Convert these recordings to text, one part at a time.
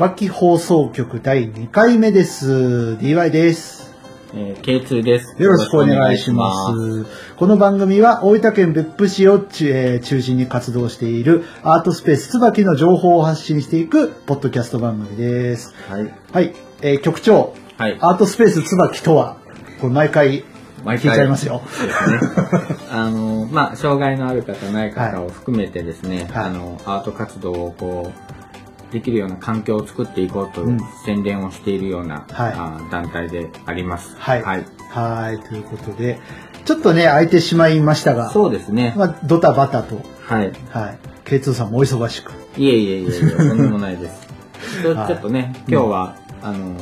椿放送局第2回目です。DY です。えー、K2 です。よろしくお願いします。この番組は大分県別府市を中,、えー中心に活動しているアートスペース椿の情報を発信していくポッドキャスト番組です。はい。はい、えー局長、はい。アートスペース椿とは、これ毎回毎聞いちゃいますよ。ね。あの、まあ、障害のある方、ない方を含めてですね、はいあの、アート活動をこう、できるような環境を作っていこうとうん宣伝をしているような、はいあ団体であります。はいはい。はい、ということで、ちょっとね、空いてしまいましたが、そうですね。まあ、ドタバタと、はい。はい、K2 さんもお忙しく。いえいえいえいえ、とんでもないです。ちょっとね、今日は、あの、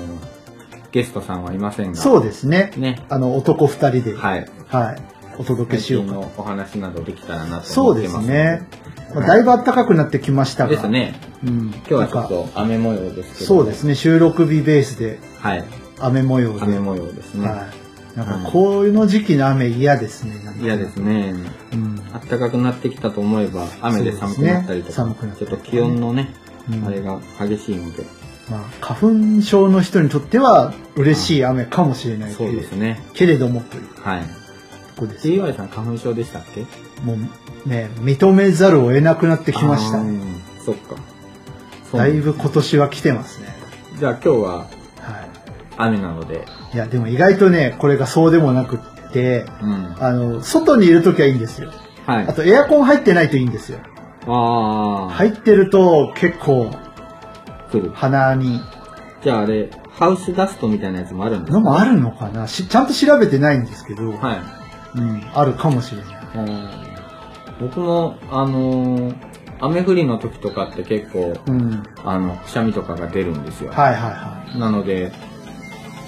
ゲストさんはいませんが、そうですね。ね。あの、男二人で、はい、はい。お届けしようかと。お話などできたらなとそうで思ってますすね。まあはいだいぶ暖かくなってきましたが。ですね。うん。今日はちょっと雨模様ですけど。そうですね。収録日ベースではい。雨模様で。雨模様ですね。はい。なんかこういうの時期の雨嫌ですね。嫌です。ね。うん。暖かくなってきたと思えば雨で寒くなったりとか、ね寒くなったりとかねちょっと気温のね、うんあれが激しいので、まあ、花粉症の人にとっては嬉しい雨かもしれないですね。けれどもというはい。とこです DY さん花粉症でしたっけ？もうね、認めざるを得なくなってきましたそっか。だいぶ今年は来てますね。じゃあ今日はは雨なので、い。いや、でも意外とね、これがそうでもなくって、うん。あの、外にいるときはいいんですよ。はい。あとエアコン入ってないといいんですよ。ああ、入ってると結構。鼻に、じゃああれ、ハウスダストみたいなやつもあるんですか？のもあるのかな？しちゃんと調べてないんですけど、はい。うん、あるかもしれない。うん僕も、あのー雨降りの時とかって結構、うん。あの、くしゃみとかが出るんですよ。はいはいはなので、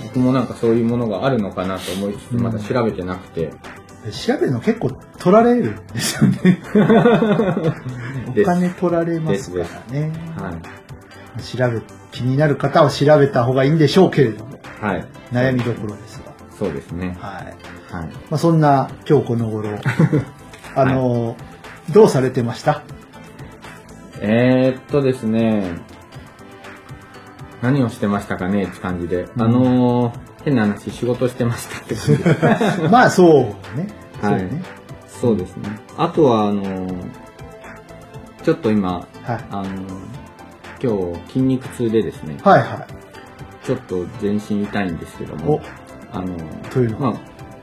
僕もなんかそういうものがあるのかなと思いつつ、うんまだ調べてなくて。い。調べるの結構取られるんですよね。お金取られますからね。はい。調べ、気になる方は調べた方がいいんでしょうけれども、はい。悩みどころですが。そうですね。はい。はい。まあ、そんな今日この頃、あの、どうされてました？えー、っとですね、何をしてましたかねって感じで。うんあのー変な話、仕事してましたって感じで。まあそうね。そうはいね。そうですね。あとは、あのーちょっと今、はい。あのー今日筋肉痛でですね、はいはちょっと全身痛いんですけどい。もお、、あのーというのは、まあ、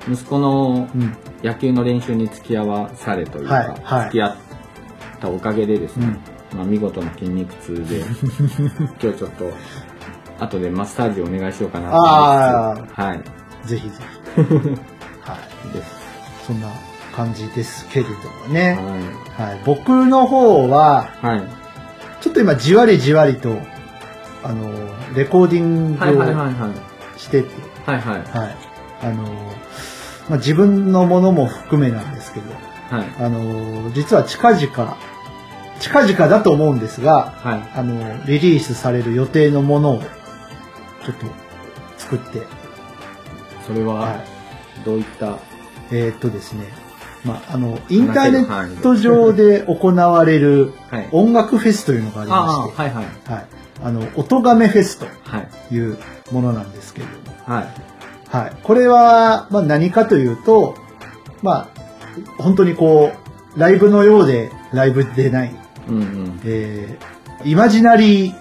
息子のうん。野球の練習に付き合わされというか、はいはい付き合ったおかげでですね、まあ、見事な筋肉痛で、今日ちょっと、後でマッサージお願いしようかなと思あいます。はい。ぜひぜひ。はい。です。そんな感じですけれどもね。ははい。僕の方は、い。はい。ちょっと今じわりじわりと、あの、レコーディンはいはいグをはいはい。してて、はいはい。はい。あの、まあ、自分のものも含めなんですけど、はい。あの、実は近々、近々だと思うんですが、はい。あの、リリースされる予定のものを、ちょっと作って、それは、はい。どういった、えーっとですね、まあ、あの、インターネット上で行われるはい。音楽フェスというのがありあまして、あ、はいはい。はい。あの、音亀フェスとはい。いうものなんですけれども、はい。はい。これは、まあ、何かというと、まあ、本当にこう、ライブのようでライブでない、うんうん。えー、イマジナリー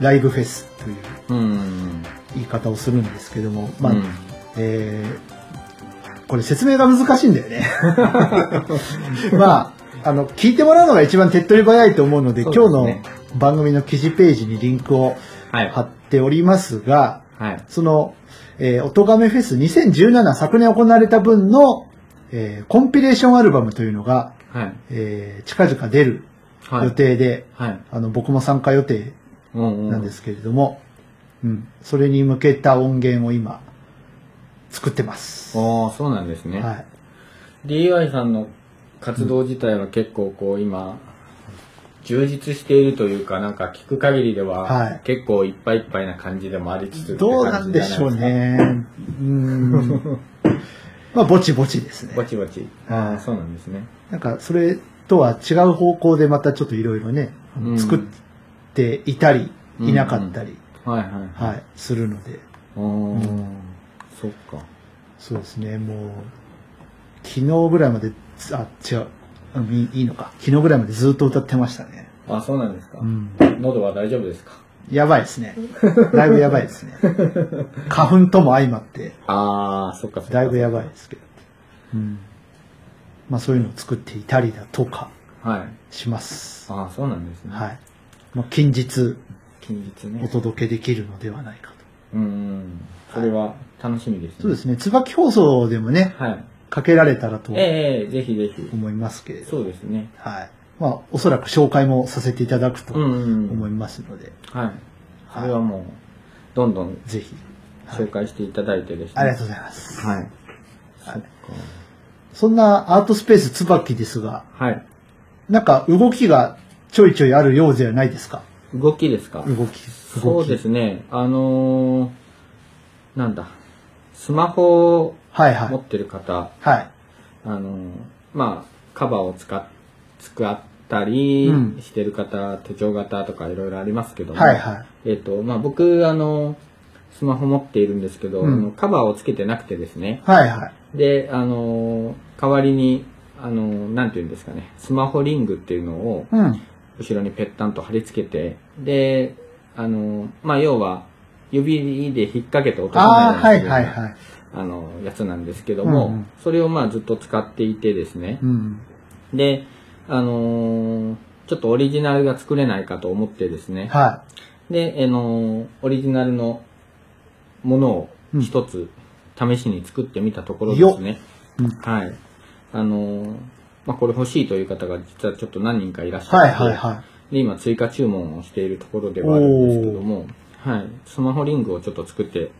ライブフェスという言い方をするんですけども、まあ、うん。えー、これ説明が難しいんだよね。まあ、あの、聞いてもらうのが一番手っ取り早いと思うので、です今日ねの番組の記事ページにリンクをはい。貼っておりますが、はい。その、えー、音亀フェス2017昨年行われた分の、えーコンピレーションアルバムというのが、はい。えー近々出るはい。予定で、はい。あの、僕も参加予定うんうん。なんですけれども、うん、それに向けた音源を今、作ってます。ああ、そうなんですね。はい。DY さんの活動自体は結構こう今、充実しているというか、なんか聞く限りでは、はい結構いっぱいいっぱいな感じでもありつつどうなんでしょう。ね。うーん。まあ、ぼちぼちですねぼ。ちぼち。ああ、そうなんですね。なんか、それとは違う方向でまたちょっといろいろね、うん作っていたりいなかったり、はいはい。はい、するので、あーそっか。そうですね、もう、昨日ぐらいまで、あ、違う、あいいいいのか、昨日ぐらいまでずっと歌ってましたね。あ、そうなんですか。うん。喉は大丈夫ですか？やばいですね。だいぶやばいですね。花粉とも相まって、ああ、そっかそっか。だいぶやばいですけど。うん。まあそういうのを作っていたりだとかはい。します。ああ、そうなんですね。はい。まあ近日近日ね。お届けできるのではないかと。うん。それは楽しみですね。そうですね。椿放送でもね、はい。かけられたらとええぜひぜひ。思いますけれど。そうですね。はい。まあおそらく紹介もさせていただくとうんうん。思いますので、はい。それはもう、どんどんぜひ。紹介していただいてですね。ありがとうございます。はい。はいそっかそんなアートスペース椿ですが、はい。なんか動きがちょいちょいあるようではないですか？動きですか？動き。そうですね。あのー、なんだ。スマホをはいはい持。ってる方、はい。あのー、まあ、カバーを使っ、使ったりうんしてる方、手帳型とかいろいろありますけども、はいはい。えっ、と、まあ僕、あの、スマホ持っているんですけど、うんあのカバーをつけてなくてですね。はいはい。で、あの、代わりに、あの、なんていうんですかね、スマホリングっていうのをうん。後ろにペッタンと貼り付けて、で、あの、まあ要は、指で引っ掛けて落とさないようにするようなはいはい。あの、やつなんですけども、うんうんそれをまあずっと使っていてですね。うん。で、あのーちょっとオリジナルが作れないかと思ってですね。はで、あのーオリジナルのものをうん一つ試しに作ってみたところですね。い。うんはい。あのーまあ、これ欲しいという方が実はちょっと何人かいらっしゃはいって、はいはで、今追加注文をしているところではあるんですけども、はい。スマホリングをちょっと作って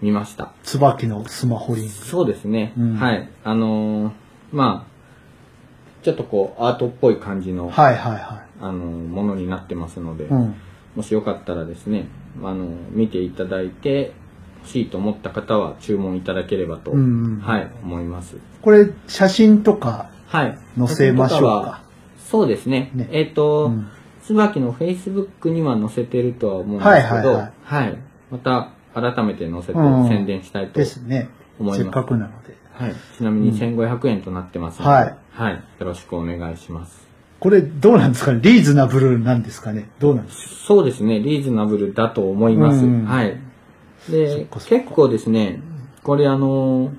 みました。い。椿のスマホリング。そうですね。うんはい。あのーまあ、ちょっとこう、アートっぽい感じの、はいはいはあのーものになってますので、い。うん。もしよかったらですね、あのー見ていただいて、欲しいと思った方は注文いただければと、うんうんはい、思います。これ、写真とかはい。載せましょう写真とはか。そうですね。ねえっ、と、うん椿の Facebook には載せてるとは思うんですけど、はいはいはいはいまた改めて載せてうん宣伝したいと。思います。せっかくなので。はい。ちなみに1500円となってますので、はいはい。よろしくお願いします。これ、どうなんですかね？リーズナブルなんですかね？どうなんですか？そうですね。リーズナブルだと思います。うんはい。で、結構ですね、これあの、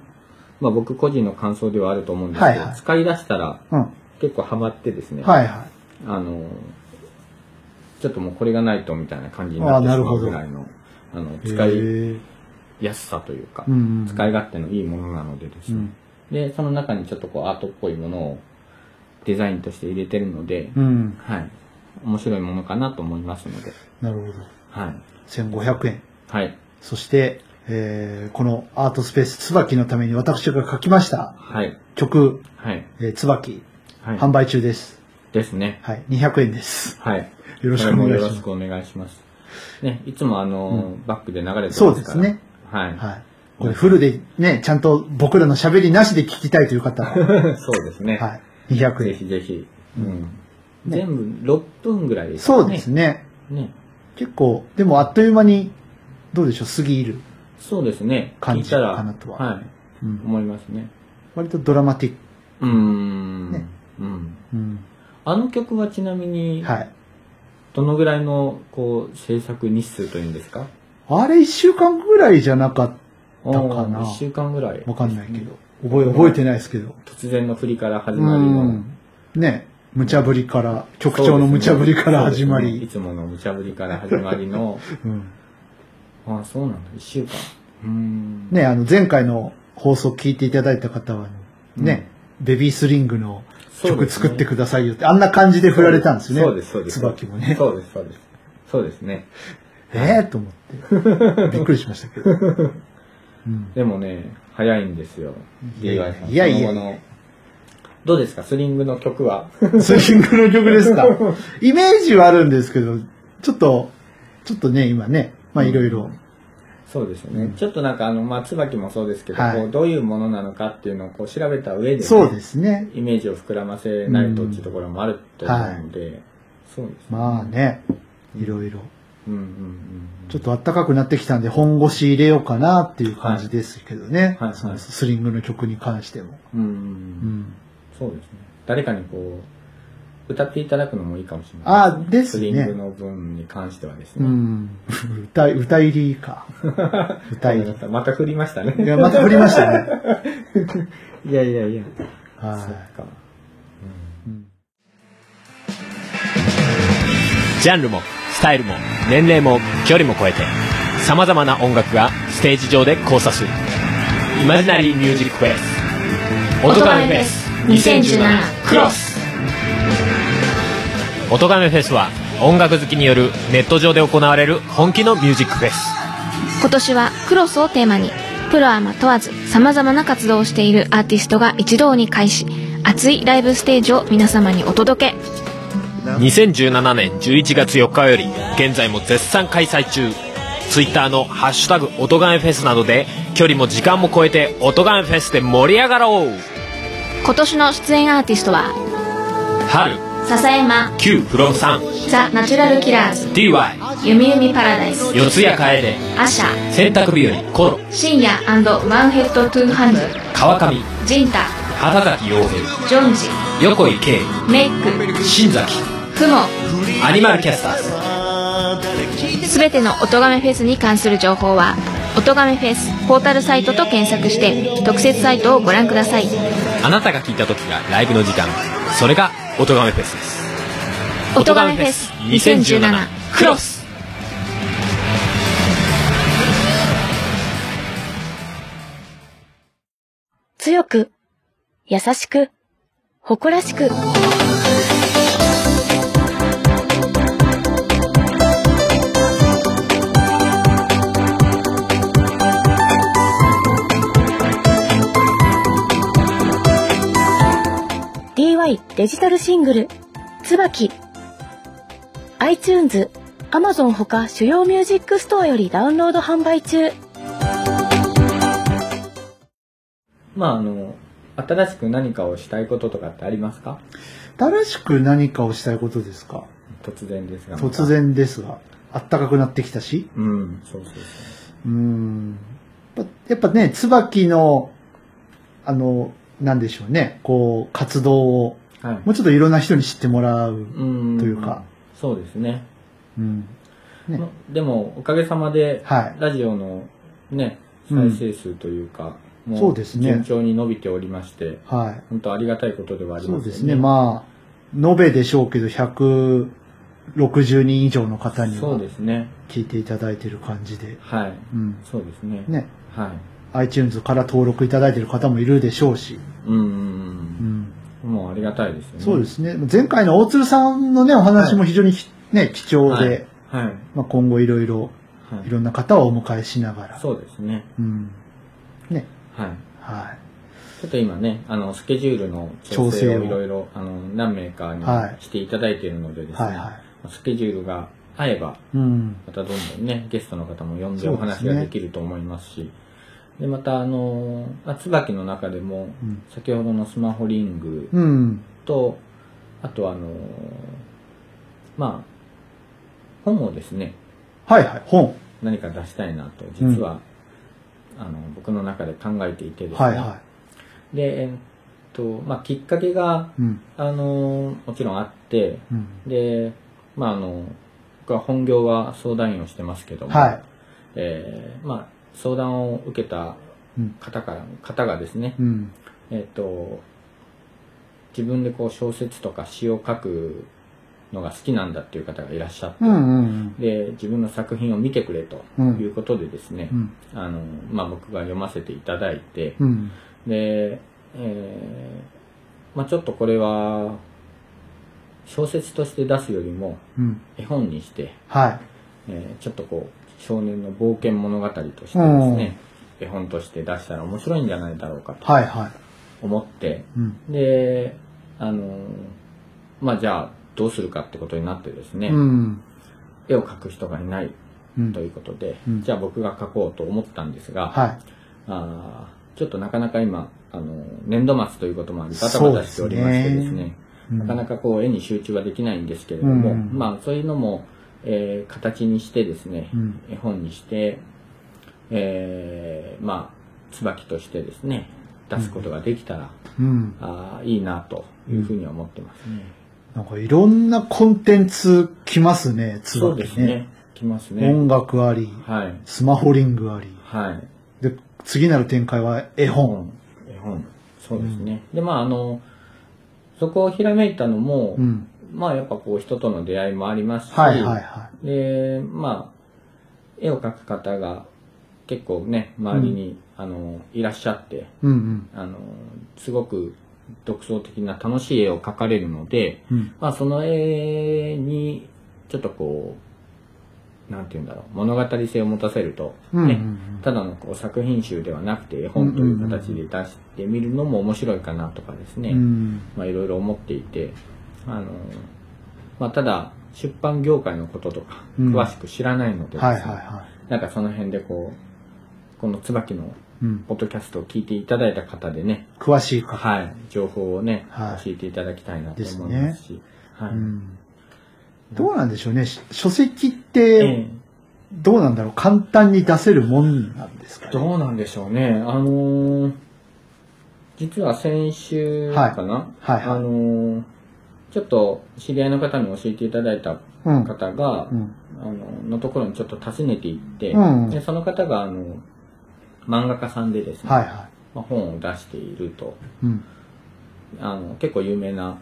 まあ僕個人の感想ではあると思うんですけど、はいはい使い出したらうん。結構ハマってですね、はいはあの、ちょっともうこれがないとみたいな感じになってしまうぐらいの、あの、い。使いやすさというか、うんうん。使い勝手のいいものなのでですね、うん。で、その中にちょっとこうアートっぽいものをデザインとして入れてるので、うん。はい。面白いものかなと思いますので、なるほど。はい。1500円。はい。そして、えーこのアートスペース椿のために私が書きましたはい。曲、はい。えー椿、はい。販売中です。ですね。はい。200円です。はい。よろしくお願いしますよろし。くお願いします。ね、いつもあの、バックで流れてますから。そうですね。はい。はい。これフルでね、ちゃんと僕らの喋りなしで聞きたいという方は、そうですね。はい。200ぜ円。ひぜひ。うん。ね全部6分ぐらいですかね。そうですね。ね。結構、でもあっという間に、どうでしょう、過ぎる。そうですね。感じかなとははい。うん。思いますね。割とドラマティック。うーん。ねうん。うん。あの曲はちなみに、はい。どのぐらいの、こう、制作日数というんですか？あれ一週間ぐらいじゃなかったかな1週間ぐらい。わかんないけど。覚え、覚えてないですけど。突然の振りから始うまりの。ん。ね、無茶ぶりから、局長の無茶ぶりから始まり。そうですねいつもの無茶ぶりから始まりの、うん。ああ、そうなんだ、一週間。うーん。ね、あの、前回の放送聞いていただいた方は、ね、ベビースリングの曲作ってくださいよって、あんな感じで振られたんですね。そうです、そうです。椿もね。そうです、そうです。そうですね。ええと思って。びっくりしましたけど。うん。でもね、早いんですよ。いやいや。いやいやどうですか、スリングの曲は？スリングの曲ですか？イメージはあるんですけど、ちょっと、ちょっとね、今ね、まあいろいろ。そうですよね。ちょっとなんか、あの、まあ、椿もそうですけど、はいこうどういうものなのかっていうのをこう調べた上で、ね、そうですね。イメージを膨らませないとっていうところもあると思うので、そうですね。まあね、いろいろ。うんうんうんちょっと暖かくなってきたんで本腰入れようかなっていう感じですけどね。はいはいスリングの曲に関しても。うんうんうんうん。そうですね誰かにこう歌っていただくのもいいかもしれない。あーですね。スリングの分に関してはですね、うん。歌い、歌入りか。歌入り。また振りましたね。いや、また振りましたね。いやいやいや。はそっか、い。うん。ジャンルもスタイルも年齢も距離も超えて様々な音楽がステージ上で交差する。イマジナリーミュージックフェス。音亀フェス2017クロス音亀フェスは音楽好きによるネット上で行われる本気のミュージックフェス。今年はクロスをテーマにプロアマ問わず様々な活動をしているアーティストが一堂に会し熱いライブステージを皆様にお届け。2017年11月4日より現在も絶賛開催中。Twitter の「ハッシュタグ音亀フェス」などで距離も時間も超えて音亀フェスで盛り上がろう。今年の出演アーティストは春笹山。Q フロムさんザ・ナチュラルキラーズ DY ゆみゆみパラダイス四谷楓アシャ。洗濯日和。コロ。深夜ワンヘッドトゥーハンド川上。ジンタ。畑崎陽ジョンジ。平横井圭。メイク。新崎。クモ。アニマルキャスターズ。すべての音亀フェスに関する情報は「音亀フェス」ポータルサイトと検索して特設サイトをご覧ください。あなたが聞いた時がライブの時間。それが音亀フェスです。音亀フェス2017クロス。強く、優しく、誇らしく。DY デジタルシングル、椿。iTunes、Amazon ほか主要ミュージックストアよりダウンロード販売中。まああの新しく何かをしたいこととかってありますか？新しく何かをしたいことですか？突然ですが突然ですが。あったかくなってきたし。うんそうそうそううーん。やっぱやっぱね、椿の、あの、なんでしょうね、こう、活動を、はいもうちょっといろんな人に知ってもらう。うんというかそうですねうん。ねまでもおかげさまではい。ラジオのねうん再生数というか、もそうですね順調に伸びておりましてはい。本当ありがたいことではありますよねそうですね。まあ、延べでしょうけど、160人以上の方にそうはですね聞いていただいてる感じで。はいうん。そうですねね。はい iTunes から登録いただいてる方もいるでしょうし。うんうんうん。うんもうありがたいですよねそうですね。前回の大鶴さんのね、お話も非常にき、ね、貴重で、はいはい、まあ、今後いろいろ、はいいろんな方をお迎えしながら。そうですねうん。ね。はいはちょっと今ね、あの、スケジュールの調整ををいろいろ、あの、何名かにはいしていただいているのでですい。ね、はいはスケジュールが合えば、い。うん。またどんどんね、ゲストの方も呼んでお話ができると思いますし、で、また、あの、まあ椿の中でも、うん。先ほどのスマホリングうん。と、あとあの、まあ、本をですね、はいはい。本。何か出したいなと、実は、あの、僕の中で考えていてですね、はいはで、えっと、まあ、きっかけが、い。うん。あの、もちろんあって、うん。で、まあ、あの、僕は本業は相談員をしてますけども、はい。えーまあ、相談を受けたうん。方から、方がですね、うん。えっと、自分でこう小説とか詩を書くのが好きなんだっていう方がいらっしゃって、うんうんで、自分の作品を見てくれとうんいうことでですね、うん。あの、まあ、僕が読ませていただいて、うん。で、えーまあちょっとこれは、小説として出すよりもうん。絵本にして、はい。えーちょっとこう、少年の冒険物語としてですね、絵本として出したら面白いんじゃないだろうかとはいはい。思って、うん。で、あのーまあじゃあどうするかってことになってですね、うん。絵を描く人がいないうんということで、うんじゃあ僕が描こうと思ったんですが、はい。あーちょっとなかなか今、あの、年度末ということもあり、バタバタしておりましてですね、うんなかなかこう絵に集中はできないんですけれども、うんまあそういうのもえー形にしてですね、うん絵本にして、えーまあ、椿としてですね、出すことができたら、うん。あーいいなというふうには思ってますね。なんかいろんなコンテンツ来ますね、つそうですね。来ますね。音楽あり、はい。スマホリングあり。はい。で、次なる展開は絵本。絵本。そうですね。で、まあ、あの、そこをひらめいたのも、うん。まあ、やっぱこう、人との出会いもありますし、はいはいはで、まあ、絵を描く方が結構ね、周りに、あの、いらっしゃって、い。うんうん。あの、すごく独創的な楽しい絵を描かれるので、うん。まあ、その絵に、ちょっとこう、なんて言うんだろう、物語性を持たせると、ね、うんうんうんただのこう作品集ではなくて絵本という形で出してみるのも面白いかなとかですね、うん。まあいろいろ思っていて、あの、まあただ出版業界のこととかうん詳しく知らないのでですね、はいはいはなんかその辺でこう、この椿のい。うん。ポッドキャストを聞いていただいた方でね、詳しいか。はい、情報をね、はい教えていただきたいなと思いますし、はい。うん。どうなんでしょうね。し書籍っえて、えどうなんだろう。簡単に出せるもんなんですかね。どうなんでしょうね。あのー実は先週かな、はいはいはいあのーちょっと知り合いの方に教えていただいたうん。方が、うん。あののところにちょっと訪ねていって、うんでその方があの漫画家さんでですね、はいはまあ、本を出しているとい。うん。あの結構有名な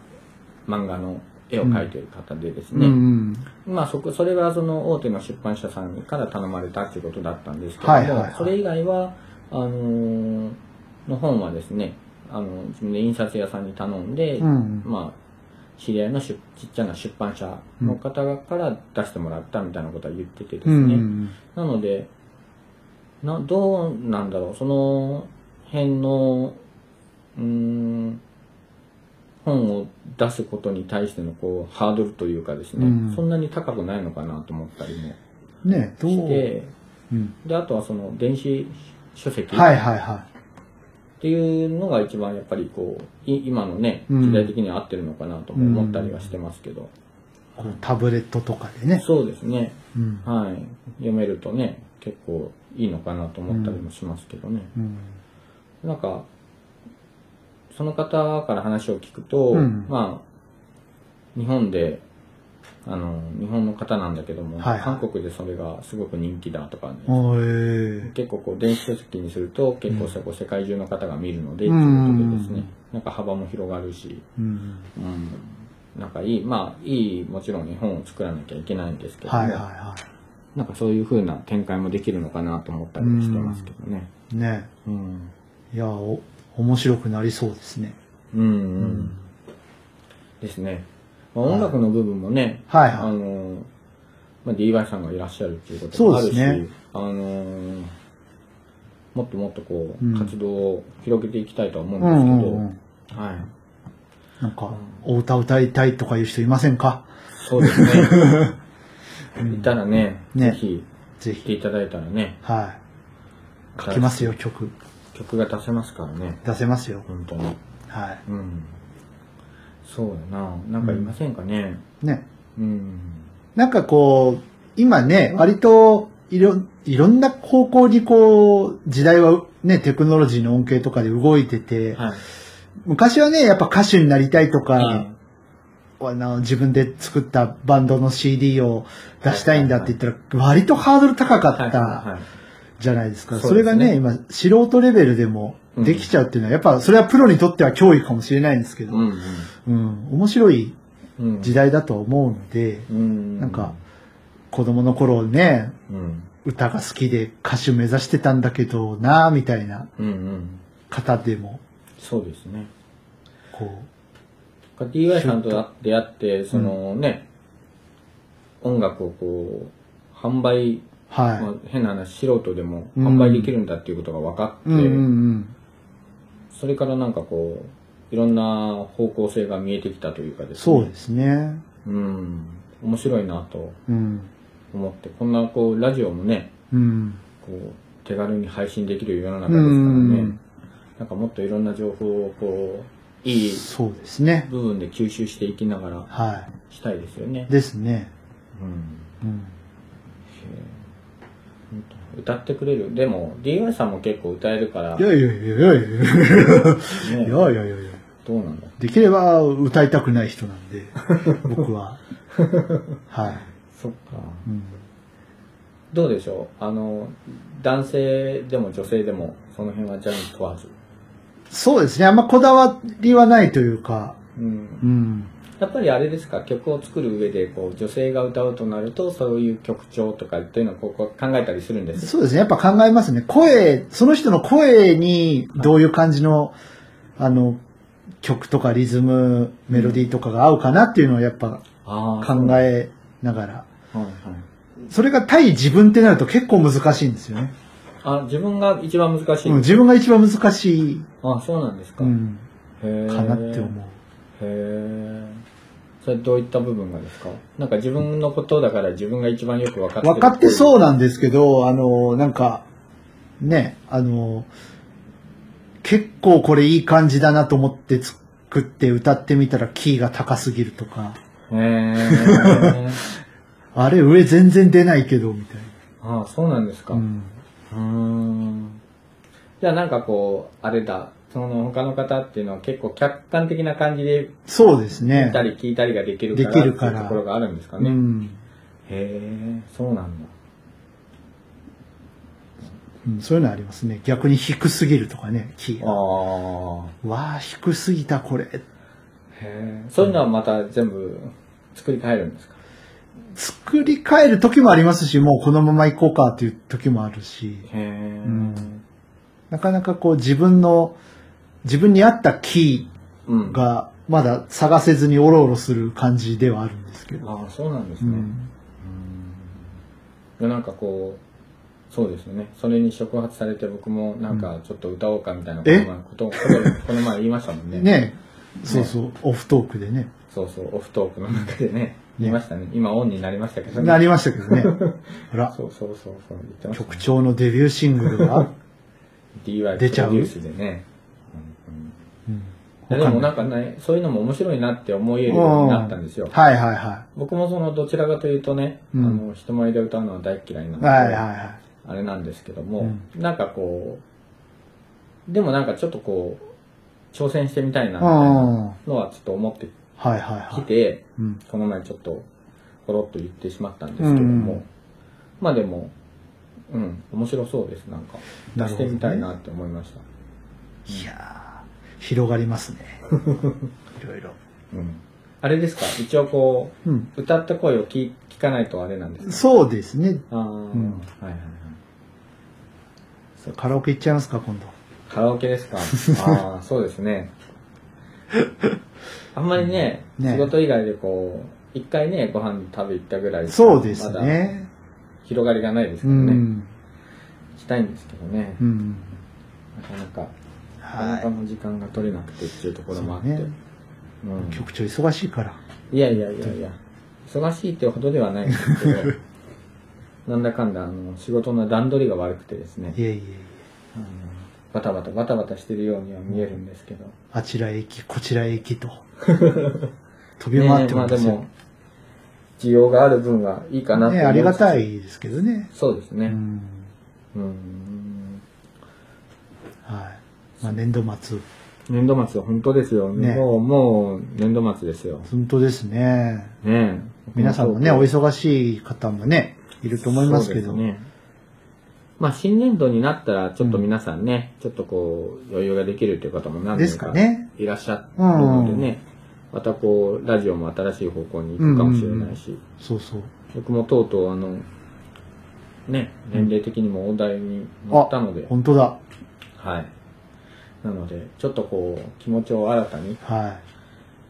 漫画の絵を描いている方でですうんね、うん。まあそこ、それはその大手の出版社さんから頼まれたっていうことだったんですけども、はいはいはいそれ以外は、あのーの本はですね、あの、自分で印刷屋さんに頼んで、うんまあ、知り合いの出ちっちゃな出版社の方から出してもらったみたいなことは言っててですね、うんうんなので、な、どうなんだろう、その辺の、うーん、本を出すことに対してのこう、ハードルというかですね、うん。そんなに高くないのかなと思ったりもうん。ねどう？して、うん。で、あとはその電子書籍。っはいはいはていうのが一番やっぱりこう、い今のね、うん時代的には合ってるのかなとも思ったりはしてますけど、うタブレットとかでね。そうですね、うん。はい、読めるとね、結構いいのかなと思ったりもしますけどね。うん。なんか、その方から話を聞くと、うんまあ、日本で、あの、日本の方なんだけども、はいはい韓国でそれがすごく人気だとかね、結構こう電子書籍にすると結構そこ世界中の方が見るので、うとんいうことでですね、なんか幅も広がるし、うん。うん、なんかいい、まあいい、もちろん絵本を作らなきゃいけないんですけども、はいはいはなんかそういう風な展開もできるのかなと思ったりもしてますけどね。い。ねうん。いや、お、面白くなりそうですね。うん、うん。ですね。まあ、音楽の部分もね、はいはいあの、まあ、DY さんがいらっしゃるっていうこともあるし、ねあの、もっともっとこう、うん活動を広げていきたいとは思ううんんですけど、うんうん。はい。なんか、お歌歌いたいとかいう人いませんか？そうですね。いたらね、ねぜひぜひ。来ていただいたらね、はい。書きますよ、曲。曲が出せますからね、出せますよ。本当に。はうん。そうやな。なんかいませんかね。い。ね。うん。なんかこう、今ね、割と、いろ、いろんな方向にこう、時代はね、テクノロジーの恩恵とかで動いてて、はい。昔はね、やっぱ歌手になりたいとか、うんあの自分で作ったバンドの CD を出したいんだって言ったら、割とハードル高かはいったはいじゃないですか。それがね、今、素人レベルでもできちゃうっていうのは、やっぱそれはプロにとっては脅威かもしれないんですけど、うんうん、面白い時代だと思うので、うん。なんか、子供の頃ね、うん。歌が好きで歌手目指してたんだけどなみたいなうんうん。方でも、そうですね。こ DY さんと出会って、そのね、音楽をこう、販売、う、はい。まあ、変な話、素人でもうん販売できるんだっていうことが分かって、うんうんうん。それからなんかこう、いろんな方向性が見えてきたというかですね。そうですね。うん。面白いなとうん。思って、こんなこう、ラジオもね、うん。こう、手軽に配信できる世の中うですからねん。。なんかもっといろんな情報をこう、いいそうですね。部分で吸収していきながらはしたいですよねい。。ですね。うん。うん歌ってくれる。でも DY さんも結構歌えるから。いやいやいやいやいや。いやいやいねやいやいやいや。どうなんだ？できれば歌いたくない人なんで、僕は。はい。そっか。うん。どうでしょう？あの男性でも女性でもその辺はジャンル問わず、そうですね。あんまこだわりはないというか、うん、うん。やっぱりあれですか曲を作る上でこう女性が歌うとなるとそういう曲調とかっていうのをこうこう考えたりするんです？そうですね。やっぱ考えますね。声、その人の声にどういう感じの、あの、曲とかリズム、メロディーとかが合うかなっていうのをやっぱあ考えながら。はいはい。それが対自分ってなると結構難しいんですよね。あ自分が一番難しい、うん、自分が一番難しい、あそうなんですか、うん、かなって思う。へえそれどういった部分がですか？なんか自分のことだから自分が一番よく分かってる。分かってそううなんですけど、あの、なんか、ね、あの、結構これいい感じだなと思って作って歌ってみたらキーが高すぎるとか、へえ あれ上全然出ないけど、みたいあそうなんですか。な。う。うんーん。じゃあなんかこうあれだその他の方っていうのは結構客観的な感じでそうですね見た。り聞いたりができるからできるからっていうところがあるんですかね、へうんえそうなんだうん。そういうのありますね。逆に低すぎるとかね、キーあが。あわあ、低すぎた、これ。へえそういうのはまた全部作り変えるんですか？作り変える時もありますし、もうこのまま行こうかっていう時もあるし。へえ、んなかなかこう自分の、自分に合ったキうん。ーがまだ探せずにおろおろする感じではあるんですけど。ああそうなんですね、うん。いやなんかこうそうですよね。それに触発されて僕もなんかちょっと歌おうかみたいなことことこの前言いましたもんね。ねそうそう、オフトークでね。そうそう。オフトークの中でね言いましたね。今オンになりましたけどね。なりましたけどね。ほら、そうそうそうそう。ね、局長のデビューシングルは、DY 出ちゃう。デュースでね、でもなんかねそういうのも面白いなって思えるようになったんですよ。はいはいは僕もそのどちらかというとね、うん。あの人前で歌うのは大嫌いなのい。で、はいはいはあれなんですけども、なんかこうでもなんかちょっとこう挑戦してみたいなみたいなのはちょっと思ってい。はいはいはい。きて、うん。この前ちょっとポロッと言ってしまったんですけども、うん。まあでもうん面白そうです。なんか出してみたいなって思いました、いやー広がりますね。いろいろ。うん、あれですか？一応こうん。う歌った声を聞聞かないとあれなんですか？そうですね。ああ、んはいはいはいカラオケ行っちゃいますか、今度。カラオケですか？ああそうですね あんまりねね仕事以外でこう一回ねご飯食べ行ったぐらいそうですね。広がりがないですうからね、ん。したいんですけどね、うん。なかなかなかなかはの時間が取れなくてっていうところもあって、ねうんい。局長忙しいから。いやいやいやいや忙しいってほどではないんですけど なんだかんだあの仕事の段取りが悪くてですねいえいえいえ。あのバタバタバタバタしてるようには見えるんですけど、あちらへ行き、こちらへ行きと。飛び回ってまよねまあですも。需要がある分はいいかなってね、思ありがたいいですけどね。そうですねうん。うんはい。まあ、年度末。年度末本当ですよ、ねもうもう年度末ですよ本当ですね。ねえ皆さんもね、お忙しい方もね、いると思いますけど。ねまあ新年度になったらちょっと皆さんね、ちょっとこう余裕ができるという方も何です人か。いらっしゃるのでね、またこうラジオも新しい方向に行くかもしれないし、そうそう。僕もとうとうあのね年齢的にも大台に乗ったので、本当だ。はいなのでちょっとこう気持ちを新たには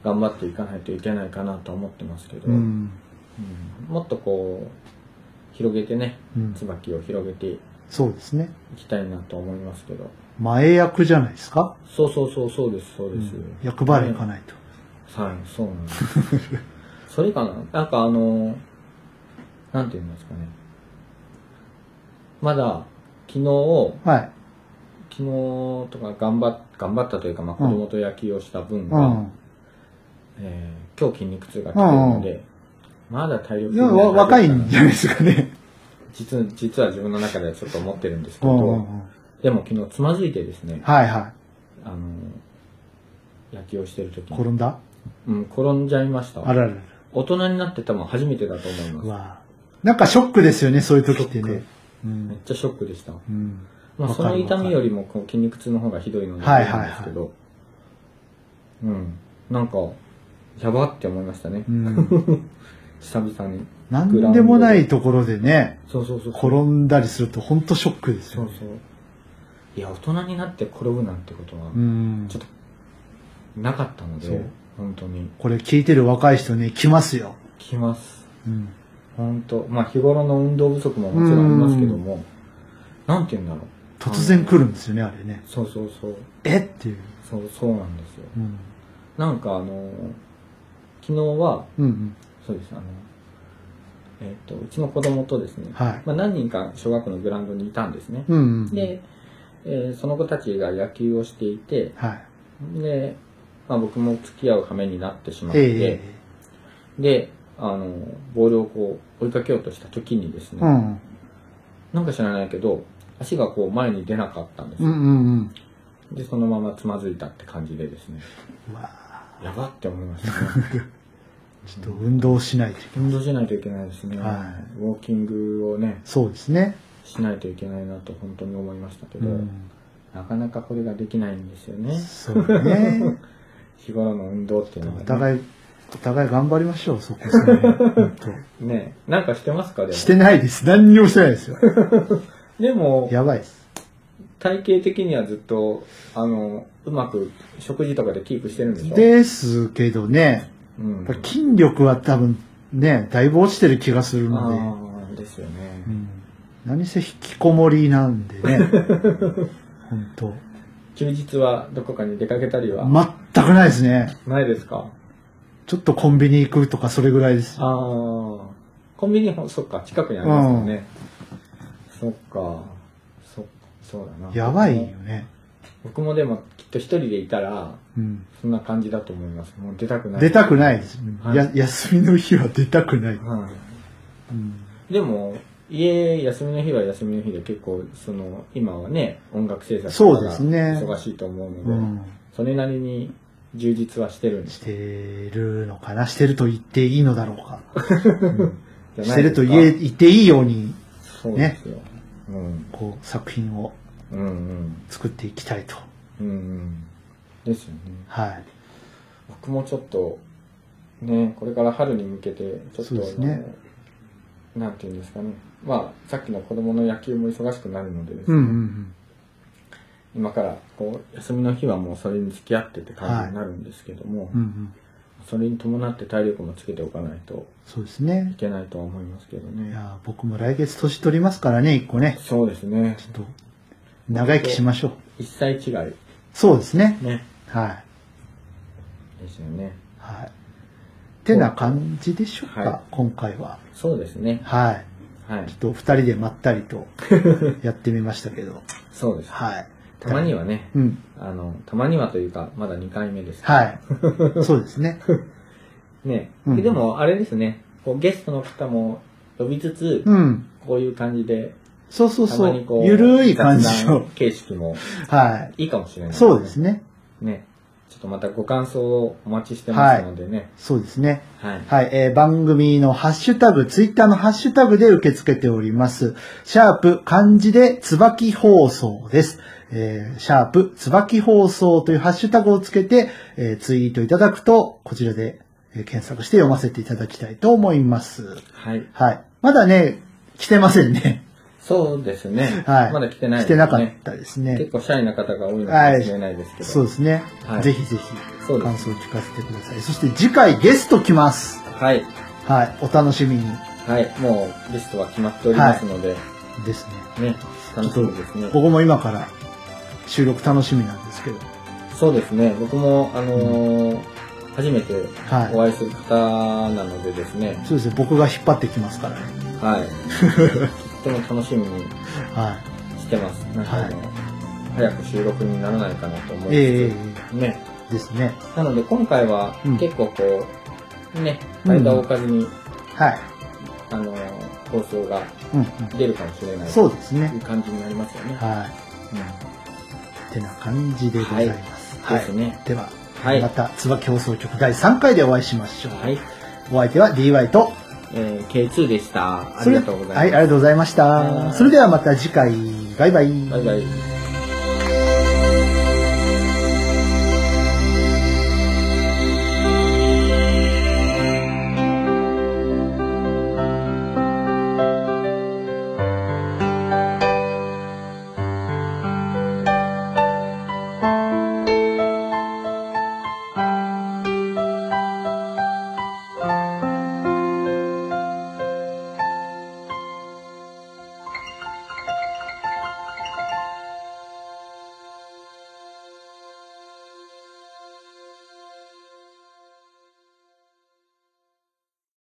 頑張っていかないといけないかなと思ってますけど、い。ううんん。もっとこう広げてねうん椿を広げていそうですね。きたいなと思いますけど前役じゃないですか？そうそうそうそうですそうです、役払い行かないと。はいそうなんです それかな？なんかあのなんて言うんですかねまだ昨日はい。昨日とか頑張っ頑張ったというか、まあ、子供と野球をした分が、うん。えー今日筋肉痛が来てるので、まだ体力でもわ若いんじゃないですかね。実は実は自分の中ではちょっと思ってるんですけうんうんうど、んでも昨日つまずいてですね、はいはあの、野球をしてる時い。に、転んだ？うん、転んじゃいました。あららら。大人になって多分初めてだと思います。なんかショックですよね、そういう時ってね。うんめっちゃショックでした。うん。まあ、その痛みよりもこう筋肉痛の方がひどいので、はいはいはいですけど、うん、なんか、やばって思いましたね。うん。久々に。なんでもないところでね、そうそうそう。転んだりすると本当ショックですよね。そうそう。いや、大人になって転ぶなんてことはう、んちょっと、なかったので、本当に、これ聞いてる若い人ね、来ますよ。来ます。うん。本当まあ日頃の運動不足ももちろんありますけども、なんて言うんだろう。突然来るんですよね、あれね。そうそうそう。え？っていう。そう、そうなんですよ。うん。なんかあの、昨日は、うんうん。そうです、あの、えっ、と、うちの子供とですね、はいまあ何人か小学校のグラウンドにいたんですね。うんうん。で、えーその子たちが野球をしていて、はい。で、まあ僕も付き合う羽目になってしまって、ええで、あの、ボールをこう追いかけようとした時にですね、うん。なんか知らないけど、足がこう前に出なかったんですよ。うんうんうん。で、そのままつまずいたって感じでですね、やばって思いましたね。ちょっと運動しないといけない。運動しないといけないですね。はウォーキングをね、そうですね。しないといけないなと本当に思いましたけど、うん。なかなかこれができないんですよね。そうね。日頃の運動っていうのは、ね。お互い、お互い頑張りましょう、そこそこ。本ねなんかしてますかでも。当してないです。何にもしてないですよ。でも、やばいです。体型的にはずっと、あの、うまく食事とかでキープしてるんでしょ？ですけどね、うん。筋力は多分ね、だいぶ落ちてる気がするので、ですよね。うん、何せ引きこもりなんでね、本当休日はどこかに出かけたりは、全くないですね。ないですか？ちょっとコンビニ行くとかそれぐらいです。ああ、コンビニほ、そっか、近くにありますよね。そっか、そ、そうだな。やばいよね。僕もでもきっと一人でいたら、うん、そんな感じだと思います。もう出たくない。出たくないです、はいや。休みの日は出たくない。はうんい。でも、家休みの日は休みの日で結構、その、今はね、音楽制作そうとかが忙しいと思うので、うんそれなりに充実はしてるんです。してるのかな？してると言っていいのだろうか。じゃしてると言え言っていいように、そうん。こう、作品を。作っていきたいと。うんうん。ですよね。はい。僕もちょっと、ね、これから春に向けて、ちょっと、ねなんていうんですかね。まあ、さっきの子供の野球も忙しくなるのでですね、うんうんうん。今から、こう、休みの日はもうそれに付き合ってって感じになるんですけども、うんうん。それに伴って体力もつけておかないとそうですねい。けないとは思いますけどいね。やー僕も来月年取りますからね、一個ね。そうですね。ちょっと、長生きしましょう。一歳違い。そうですね。ね。はい。ですよね。はい。てな感じでしょうか、はい今回は。そうですね。はい。はいちょ。っと二人でまったりとやってみましたけど。そうです。はい。たまにはね、うん。あの、たまにはというか、まだ2回目ですはい。そうですね。ね、うんでもあれですねこうゲストの方も呼びつつ、うん。こういう感じでそうそうそうたまにこ。うゆるい感じの。形式もはいいかもしれない、そうですね。ねっとまたご感想をお待ちしてますのでねそうですね。はい、はい、えー番組のハッシュタグ、ツイッターのハッシュタグで受け付けております。シャープ漢字で椿放送です。えーシャープ椿放送というハッシュタグをつけて、えーツイートいただくと、こちらで、えー検索して読ませていただきたいと思います。はい、はい。まだね、来てませんね。そうですね、はい。まだ来てない来てなかったですね。結構シャイな方が多いのかもしれないですけど、そうですね。はいぜひぜひ、感想を聞かせてください。そして次回ゲスト来ます。はいはい。お楽しみにはいもうゲストは決まっておりますので、ですね。ね楽しみですね僕も今から収録楽しみなんですけど。そうですね僕もあのー初めてはいお会いする方なのでですね、そうですね。僕が引っ張ってきますからね。はい。とっても楽しみにはしてます。なんかあの、はい早く収録にならないかなと思い。えいえつつ、ね。ですね。なので今回はうん結構こう、ね、間を置かずにはい。あの放送がうんうん。出るかもしれないそうですというね。感じになりますよね。はい。てな感じでございます。はいですねでは、はいまた、椿放送局第3回でお会いしましょう。はい。お相手は DY と、えー、K2 でした。ありがとうございます。はい、ありがとうございました。はいそれではまた次回、バイバイ。バイバイ。